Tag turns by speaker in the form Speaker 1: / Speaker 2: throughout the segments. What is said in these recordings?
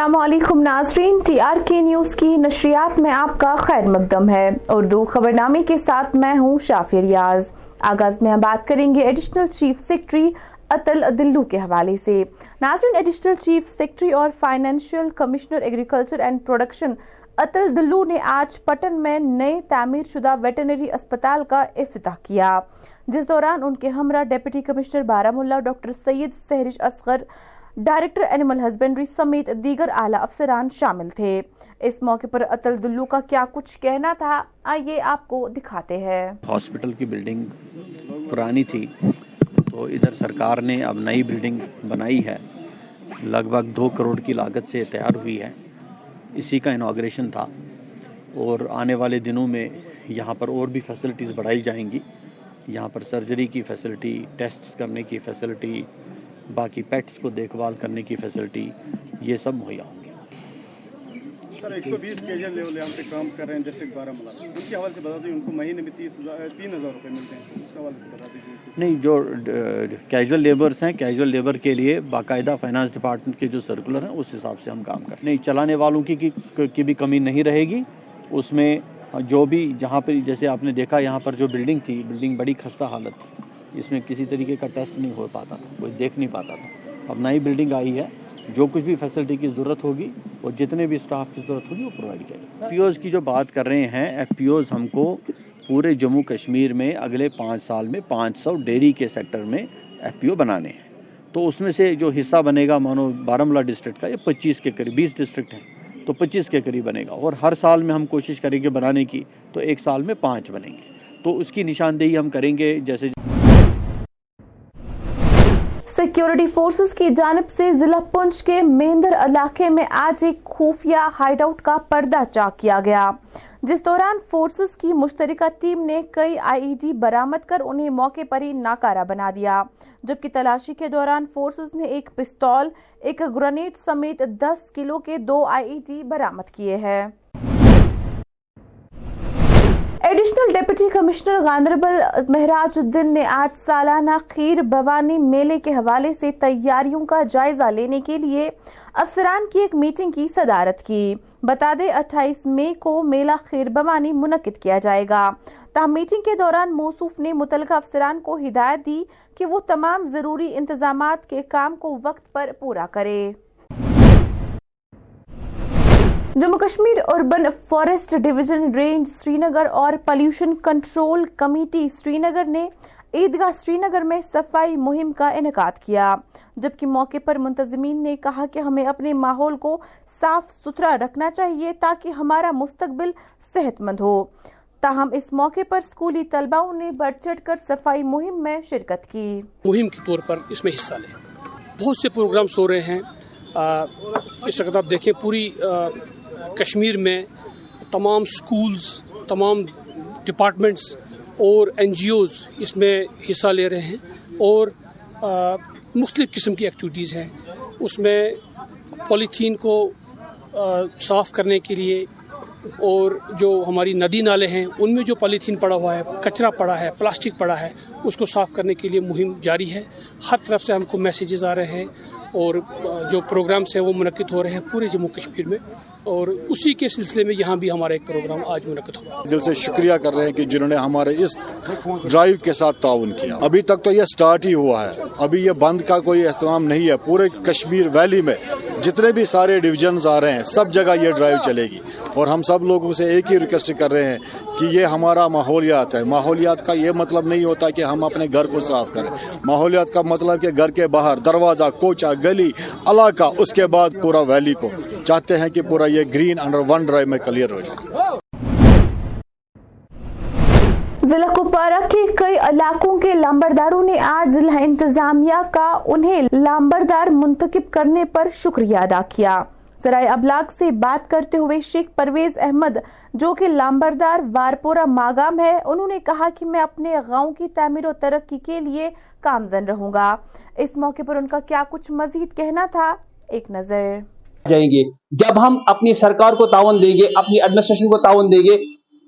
Speaker 1: السلام علیکم ناظرین، ٹی آر کے نیوز کی نشریات میں آپ کا خیر مقدم ہے۔ اردو خبرنامے کے ساتھ میں ہوں شافی ریاض۔ آغاز میں ہم بات کریں گے ایڈیشنل چیف سیکٹری اتل دلو کے حوالے سے۔ ناظرین، ایڈیشنل چیف سیکٹری اور financial commissioner agriculture and production Atal Dulloo نے آج پٹن میں نئے تعمیر شدہ ویٹنری اسپتال کا افتتاح کیا۔ جس دوران ان کے ہمراہ deputy commissioner Baramulla, doctor Syed Sehrish Asghar director animal husbandry سمیت دیگر اعلیٰ افسران شامل تھے اس موقع پر اتل دلو کا کیا کچھ کہنا تھا آئیے آپ کو دکھاتے ہیں
Speaker 2: ہاسپٹل کی بلڈنگ پرانی تھی تو ادھر سرکار نے اب نئی بلڈنگ بنائی ہے لگ بھگ دو کروڑ کی لاگت سے تیار ہوئی ہے اسی کا انوگریشن تھا اور آنے والے دنوں میں یہاں پر اور بھی فیسلٹیز بڑھائی جائیں گی یہاں پر سرجری کی فیسلٹی ٹیسٹ کرنے کی فیسلٹی باقی پیٹس کو دیکھ بھال کرنے کی فیسلٹی یہ سب مہیا ہوں گی
Speaker 3: سر ایک سو بیس کے جی لیول یہاں پہ کام کر رہے ہیں ڈسٹرکٹ بارہ ملا ان کے حوالے سے بتا دیجیے ان کو مہینے میں تیس ہزار تین ہزار روپے ملتے ہیں۔ اس کے حوالے سے بتا دیجیے
Speaker 2: نہیں جو کیجول لیبرز ہیں کیجول لیبر کے لیے باقاعدہ فائنانس ڈپارٹمنٹ کے جو سرکولر ہیں اس حساب سے ہم کام کریں۔ نہیں چلانے والوں کی کی بھی کمی نہیں رہے گی۔ اس میں جو بھی جہاں پہ جیسے آپ نے دیکھا یہاں پر جو بلڈنگ تھی بلڈنگ بڑی خستہ حالت تھی۔ اس میں کسی طریقے کا ٹیسٹ نہیں ہو پاتا تھا، کوئی دیکھ نہیں پاتا تھا۔ اب نئی بلڈنگ آئی ہے، جو کچھ بھی فیسلٹی کی ضرورت ہوگی، اور جتنے بھی اسٹاف کی ضرورت ہوگی، وہ پرووائڈ کرے پی اوز کی جو بات کر رہے ہیں ایف پی اوز ہم کو پورے جموں کشمیر میں اگلے پانچ سال میں پانچ سو ڈیری کے سیکٹر میں ایف پی او بنانے ہیں۔ تو اس میں سے جو حصہ بنے گا، مانو بارہ ڈسٹرکٹ کا، یہ پچیس کے قریب، بیس ڈسٹرکٹ ہیں، تو پچیس کے قریب بنے گا۔ اور ہر سال میں ہم کوشش کریں گے بنانے کی، تو ایک سال میں پانچ بنیں گے۔ تو اس کی نشاندہی ہم کریں گے، جیسے
Speaker 1: سیکیورٹی فورسز کی جانب سے ضلع پنچ کے میندر علاقے میں آج ایک خفیہ ہائیڈ آؤٹ کا پردہ چاک کیا گیا۔ جس دوران فورسز کی مشترکہ ٹیم نے کئی آئی ای ڈی برامت کر انہیں موقع پر ہی ناکارہ بنا دیا۔ جبکہ تلاشی کے دوران فورسز نے ایک پستول، ایک گرانیٹ سمیت دس کلو کے دو آئی ای ڈی برامت کیے ہیں۔ Additional deputy commissioner Ganderbal Mehraj Uddin نے آج سالانہ خیر بوانی میلے کے حوالے سے تیاریوں کا جائزہ لینے کے لیے افسران کی ایک میٹنگ کی صدارت کی۔ بتا دے اٹھائیس مئی کو میلہ خیر بوانی منعقد کیا جائے گا۔ تاہم، میٹنگ کے دوران موصوف نے متعلقہ افسران کو ہدایت دی کہ وہ تمام ضروری انتظامات کے کام کو وقت پر پورا کرے۔ Jammu Kashmir urban forest division range Srinagar اور pollution control committee Srinagar نے عیدگاہ سری نگر میں صفائی مہم کا انعقاد کیا، جبکہ موقع پر منتظمین نے کہا کہ ہمیں اپنے ماحول کو صاف ستھرا رکھنا چاہیے تاکہ ہمارا مستقبل صحت مند ہو۔ تاہم، اس موقع پر سکولی طلباؤں نے بڑھ چڑھ کر صفائی مہم میں شرکت کی۔
Speaker 4: مہم کے طور پر اس میں حصہ لیں۔ بہت سے پروگرامز ہو رہے ہیں۔ اس وقت آپ دیکھیں پوری کشمیر میں تمام سکولز تمام ڈپارٹمنٹس اور این جی اوز اس میں حصہ لے رہے ہیں اور مختلف قسم کی ایکٹیویٹیز ہیں۔ اس میں پولیتھین کو صاف کرنے کے لیے اور جو ہماری ندی نالے ہیں، ان میں جو پالیتھین پڑا ہوا ہے، کچرا پڑا ہے، پلاسٹک پڑا ہے، اس کو صاف کرنے کے لیے مہم جاری ہے۔ ہر طرف سے ہم کو میسیجز آ رہے ہیں۔ اور جو پروگرامس ہیں وہ منعقد ہو رہے ہیں پورے جموں کشمیر میں اور اسی کے سلسلے میں یہاں بھی ہمارا ایک پروگرام آج منعقد ہوا۔
Speaker 5: دل سے شکریہ کر رہے ہیں کہ جنہوں نے ہمارے اس ڈرائیو کے ساتھ تعاون کیا۔ ابھی تک تو یہ سٹارٹ ہی ہوا ہے۔ ابھی یہ بند کا کوئی اہتمام نہیں ہے۔ پورے کشمیر ویلی میں جتنے بھی سارے ڈویژنز آ رہے ہیں، سب جگہ یہ ڈرائیو چلے گی۔ اور ہم سب لوگوں سے ایک ہی ریکویسٹ کر رہے ہیں کہ یہ ہمارا ماحولیات ہے۔ ماحولیات کا یہ مطلب نہیں ہوتا کہ ہم اپنے گھر کو صاف کریں۔ ماحولیات کا مطلب کہ گھر کے باہر دروازہ کوچا گلی علاقہ اس کے بعد پورا ویلی کو۔ چاہتے ہیں کہ پورا یہ گرین انڈر ون ڈرائیو میں کلیئر ہو جائے۔
Speaker 1: ضلع کپوارہ کے کئی علاقوں کے لامبرداروں نے آج ضلع انتظامیہ کا انہیں لامبردار منتخب کرنے پر شکریہ ادا کیا۔ ذرائع ابلاغ سے بات کرتے ہوئے شیخ پرویز احمد، جو کہ لامبردار وارپورہ ماگام ہے، انہوں نے کہا کہ میں اپنے گاؤں کی تعمیر و ترقی کے لیے کامزن رہوں گا۔ اس موقع پر ان کا کیا کچھ مزید کہنا تھا؟ ایک نظر۔
Speaker 6: جائیں گے۔ جب ہم اپنی سرکار کو تعاون دیں گے، اپنی ایڈمنسٹریشن کو تعاون دیں گے،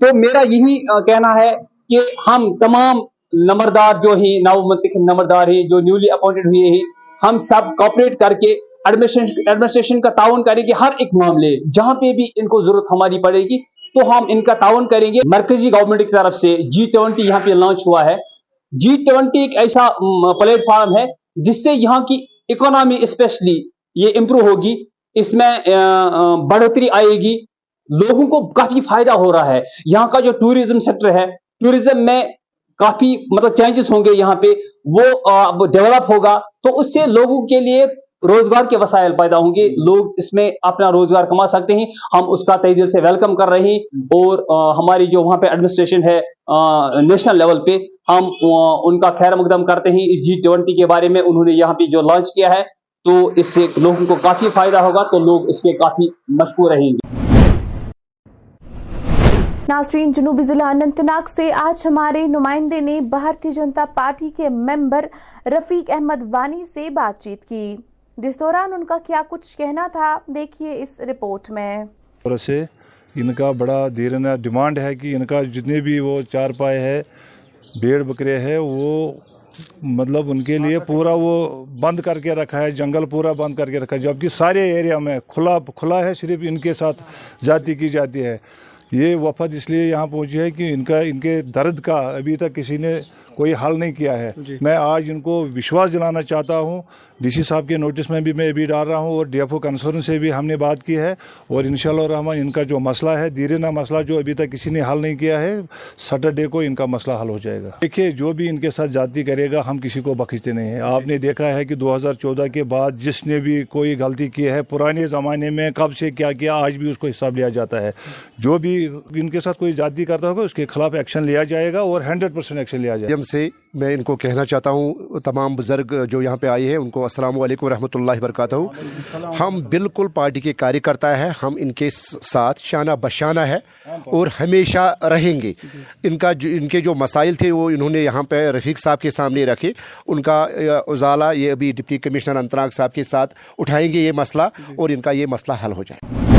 Speaker 6: تو میرا یہی کہنا ہے کہ ہم تمام نمبردار جو ہیں نو منتخب نمبردار ہیں، جو نیولی اپوائنٹڈ ہوئے ہیں، ہم سب کوپریٹ کر کے ایڈمنسٹریشن کا تعاون کریں گے ہر ایک معاملے جہاں پہ بھی ان کو ضرورت ہماری پڑے گی، تو ہم ان کا تعاون کریں گے۔ مرکزی گورنمنٹ کی طرف سے جی ٹوینٹی یہاں پہ لانچ ہوا ہے۔ جی ٹوینٹی ایک ایسا پلیٹ فارم ہے جس سے یہاں کی اکانومی اسپیشلی یہ امپروو ہوگی۔ اس میں بڑھوتری آئے گی۔ لوگوں کو کافی فائدہ ہو رہا ہے۔ یہاں کا جو ٹوریزم سیکٹر ہے ٹوریزم میں کافی مطلب چینجز ہوں گے یہاں پہ۔ وہ ڈیولپ ہوگا۔ تو اس سے لوگوں کے لیے روزگار کے وسائل پیدا ہوں گے۔ لوگ اس میں اپنا روزگار کما سکتے ہیں۔ ہم اس کا تہ دل سے ویلکم کر رہے ہیں۔ اور ہماری جو وہاں پہ ایڈمنسٹریشن ہے نیشنل لیول پہ ہم ان کا خیر مقدم کرتے ہیں۔ اس جی ٹوینٹی کے بارے میں انہوں نے یہاں پہ جو لانچ کیا ہے تو اس سے لوگوں کو کافی فائدہ ہوگا۔ تو لوگ اس کے کافی مشہور رہیں گے۔
Speaker 1: ناظرین جنوبی ضلع اننت ناگ سے آج ہمارے نمائندے نے بھارتی جنتا پارٹی کے ممبر رفیق احمد وانی سے بات چیت کی۔ جس دوران ان کا کیا کچھ کہنا تھا دیکھیے اس رپورٹ میں۔
Speaker 7: سے ان کا بڑا دیرنا ڈیمانڈ ہے کہ ان کا جتنے بھی وہ چار پائے ہے بیڑ بکرے ہے وہ مطلب ان کے لیے پورا وہ بند کر کے رکھا ہے جنگل پورا بند کر کے رکھا ہے جبکہ سارے ایریا میں کھلا کھلا ہے صرف ان کے ساتھ جاتی کی جاتی ہے۔ یہ وفد اس لیے یہاں پہنچی ہے کہ ان کا ان کے درد کا ابھی تک کسی نے کوئی حل نہیں کیا ہے۔ میں آج ان کو وشواس دلانا چاہتا ہوں ڈی سی صاحب کے نوٹس میں بھی میں ابھی ڈال رہا ہوں اور ڈی ایف او کنسرن سے بھی ہم نے بات کی ہے اور ان شاء اللہ رحمٰن ان کا جو مسئلہ ہے، دیرینہ مسئلہ جو ابھی تک کسی نے حل نہیں کیا ہے سیٹرڈے کو ان کا مسئلہ حل ہو جائے گا۔ دیکھیے، جو بھی ان کے ساتھ جاتی کرے گا، ہم کسی کو بخشتے نہیں ہیں۔ آپ نے دیکھا ہے کہ دو ہزار چودہ کے بعد جس نے بھی کوئی غلطی کی ہے، پرانے زمانے میں کب سے کیا کیا، آج بھی اس کو حساب لیا جاتا ہے۔ جو بھی ان کے ساتھ کوئی جاتی کرتا ہوگا، اس کے خلاف ایکشن لیا جائے گا اور ہنڈریڈ پرسینٹ ایکشن لیا جائے
Speaker 8: گا۔ میں ان کو کہنا چاہتا ہوں، تمام بزرگ جو یہاں پہ آئے ہیں، ان کو السلام علیکم ورحمۃ اللہ وبرکاتہ۔ ہم بالکل پارٹی کے کاریہ کرتا ہے، ہم ان کے ساتھ شانہ بشانہ ہے اور ہمیشہ رہیں گے۔ ان کا جو، ان کے جو مسائل تھے، وہ انہوں نے یہاں پہ رفیق صاحب کے سامنے رکھے۔ ان کا ازالہ یہ ابھی ڈپٹی کمشنر انتراگ صاحب کے ساتھ اٹھائیں گے یہ مسئلہ اور ان کا یہ مسئلہ حل ہو جائے۔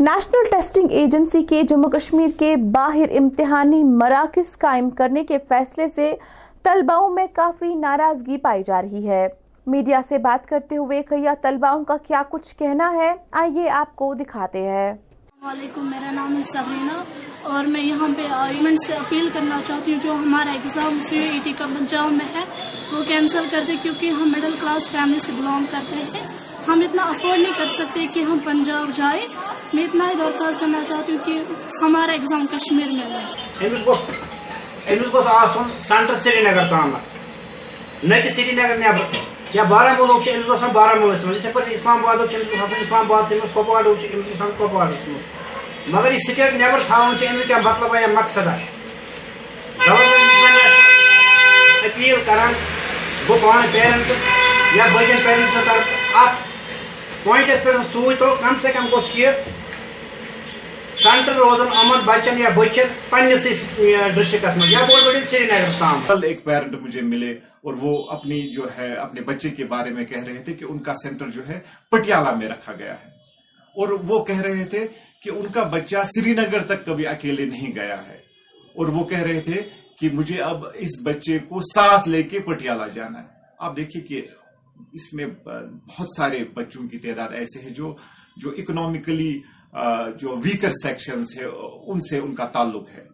Speaker 1: نیشنل ٹیسٹنگ ایجنسی کے جموں کشمیر کے باہر امتحانی مراکز قائم کرنے کے فیصلے سے طلباؤں میں کافی ناراضگی پائی جا رہی ہے۔ میڈیا سے بات کرتے ہوئے کیا طلباؤں کا کیا کچھ کہنا ہے؟ آئیے آپ کو دکھاتے ہیں۔
Speaker 9: السلام علیکم، میرا نام ہے سبرینا اور میں یہاں پہ آرگومنٹ سے اپیل کرنا چاہتی ہوں، جو ہمارا ایگزام سی ای ٹی کا پنجاب میں ہے، وہ کینسل کر دے کیونکہ ہم مڈل کلاس فیملی سے بلانگ کرتے ہیں۔ ہم اتنا افورڈ نہیں کر سکتے کہ ہم پنجاب جائیں۔ میں اتنا ہی درخواست کرنا چاہتی ہوں کہ ہمارا ایگزام کشمیر میں
Speaker 10: سینٹر سری نگر تام نہ کہ سری نگر نبر یا بارہمولہ امس گھن بارہمولہ مز پہ اسلام آباد اسلام آباد کپواڑ کپواڑ مگر یہ سٹیٹ نبر تھاؤن امیک کیا مطلب یا مقصد گورنمنٹ اپیل کران بہ پانے پیرنٹ یا بجن پیرنٹ طرف ات پوائنٹس پہ سوچ تو کم سے کم گوس یہ سینٹر روزن امن بچن یا بچن پنس ڈسٹرکس میں یا بوڑ بڑی سری نگر تام
Speaker 11: کل ایک پیرنٹ مجھے ملے اور وہ اپنی جو ہے اپنے بچے کے بارے میں کہہ رہے تھے کہ ان کا سینٹر جو ہے پٹیالہ میں رکھا گیا ہے اور وہ کہہ رہے تھے کہ ان کا بچہ سری نگر تک کبھی اکیلے نہیں گیا ہے اور وہ کہہ رہے تھے کہ مجھے اب اس بچے کو ساتھ لے کے پٹیالہ جانا ہے آپ دیکھیے کہ اس میں بہت سارے بچوں کی تعداد ایسے ہیں جو جو اکنامیکلی جو ویکر سیکشنز ہے ان سے ان کا تعلق ہے۔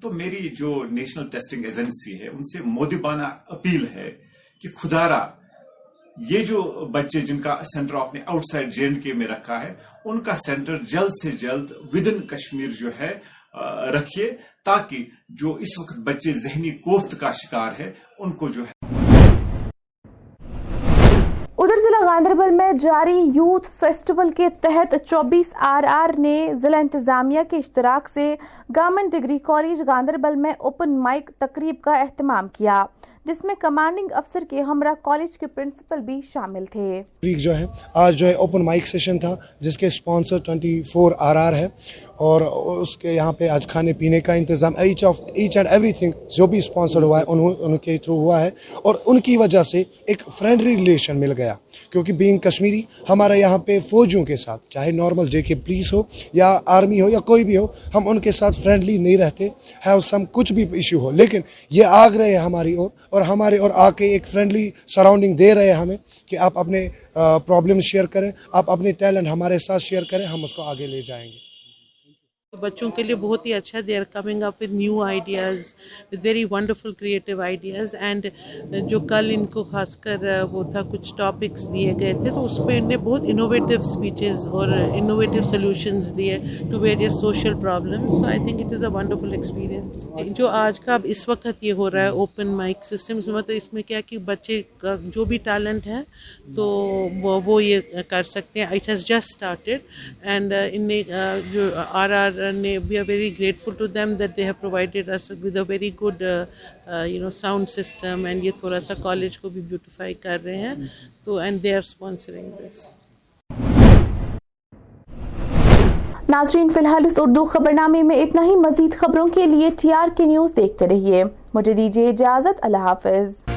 Speaker 11: تو میری جو نیشنل ٹیسٹنگ ایجنسی ہے، ان سے مودبانہ اپیل ہے کہ خدارا یہ جو بچے جن کا سینٹر آپ نے آؤٹ سائڈ جے اینڈ کے میں رکھا ہے، ان کا سینٹر جلد سے جلد ود ان کشمیر جو ہے رکھیے تاکہ جو اس وقت بچے ذہنی کوفت کا شکار ہے ان کو جو ہے۔
Speaker 1: گاندربل میں جاری یوتھ فیسٹیول کے تحت چوبیس آر آر نے ضلع انتظامیہ کے اشتراک سے گورنمنٹ ڈگری کالج گاندربل میں اوپن مائک تقریب کا اہتمام کیا، جس میں کمانڈنگ افسر کے ہمراہ کالج کے پرنسپل بھی شامل تھے۔
Speaker 12: ویک جو ہے، آج جو ہے اوپن مائک سیشن تھا، جس کے sponsor twenty four R R ہے، اور اس کے یہاں پہ آج کھانے پینے کا انتظام H of H and every thing جو بھی اسپانسر ہوا ہے، انہوں ان کے تھرو ہوا ہے، اور ان کی وجہ سے ایک فرینڈلی ریلیشن مل گیا۔ کیونکہ کیونکہ بینگ کشمیری ہمارا یہاں پہ فوجوں کے ساتھ، چاہے نارمل جے کے پولیس ہو یا آرمی ہو یا کوئی بھی ہو، ہم ان کے ساتھ فرینڈلی نہیں رہتے ہیو سم کچھ بھی ایشو ہو۔ لیکن یہ آگ رہے ہماری اور اور ہمارے اور آ کے ایک فرینڈلی سراؤنڈنگ دے رہے ہیں ہمیں کہ آپ اپنے پرابلم شیئر کریں، آپ اپنے ٹیلنٹ ہمارے ساتھ شیئر کریں، ہم اس کو آگے لے جائیں گے۔
Speaker 13: بچوں کے لیے بہت ہی اچھا they are coming up with new ideas with very wonderful creative ideas and جو کل ان کو خاص کر وہ تھا، کچھ ٹاپکس دیے گئے تھے، تو اس پہ ان نے بہت انوویٹیو اسپیچز اور انوویٹیو سلیوشنز دیے to various social problems so I think it is a wonderful experience جو آج کا اب اس وقت یہ ہو رہا ہے اوپن مائک سسٹمس مطلب اس میں کیا کہ بچے کا جو بھی ٹیلنٹ ہے، تو وہ یہ کر سکتے ہیں۔ It has just started and ان نے جو آر آر نے we are very grateful to them that they have provided us with a very good you know sound system and یہ تھوڑا سا کالج کو بھی بیوٹیفائی کر رہے ہیں. تو and they are sponsoring this
Speaker 1: ناظرین، فی الحال اس اردو خبر نامے میں اتنا ہی مزید خبروں کے لیے ٹی آر کے نیوز دیکھتے رہیے. مجھے دیجیے اجازت، اللہ حافظ.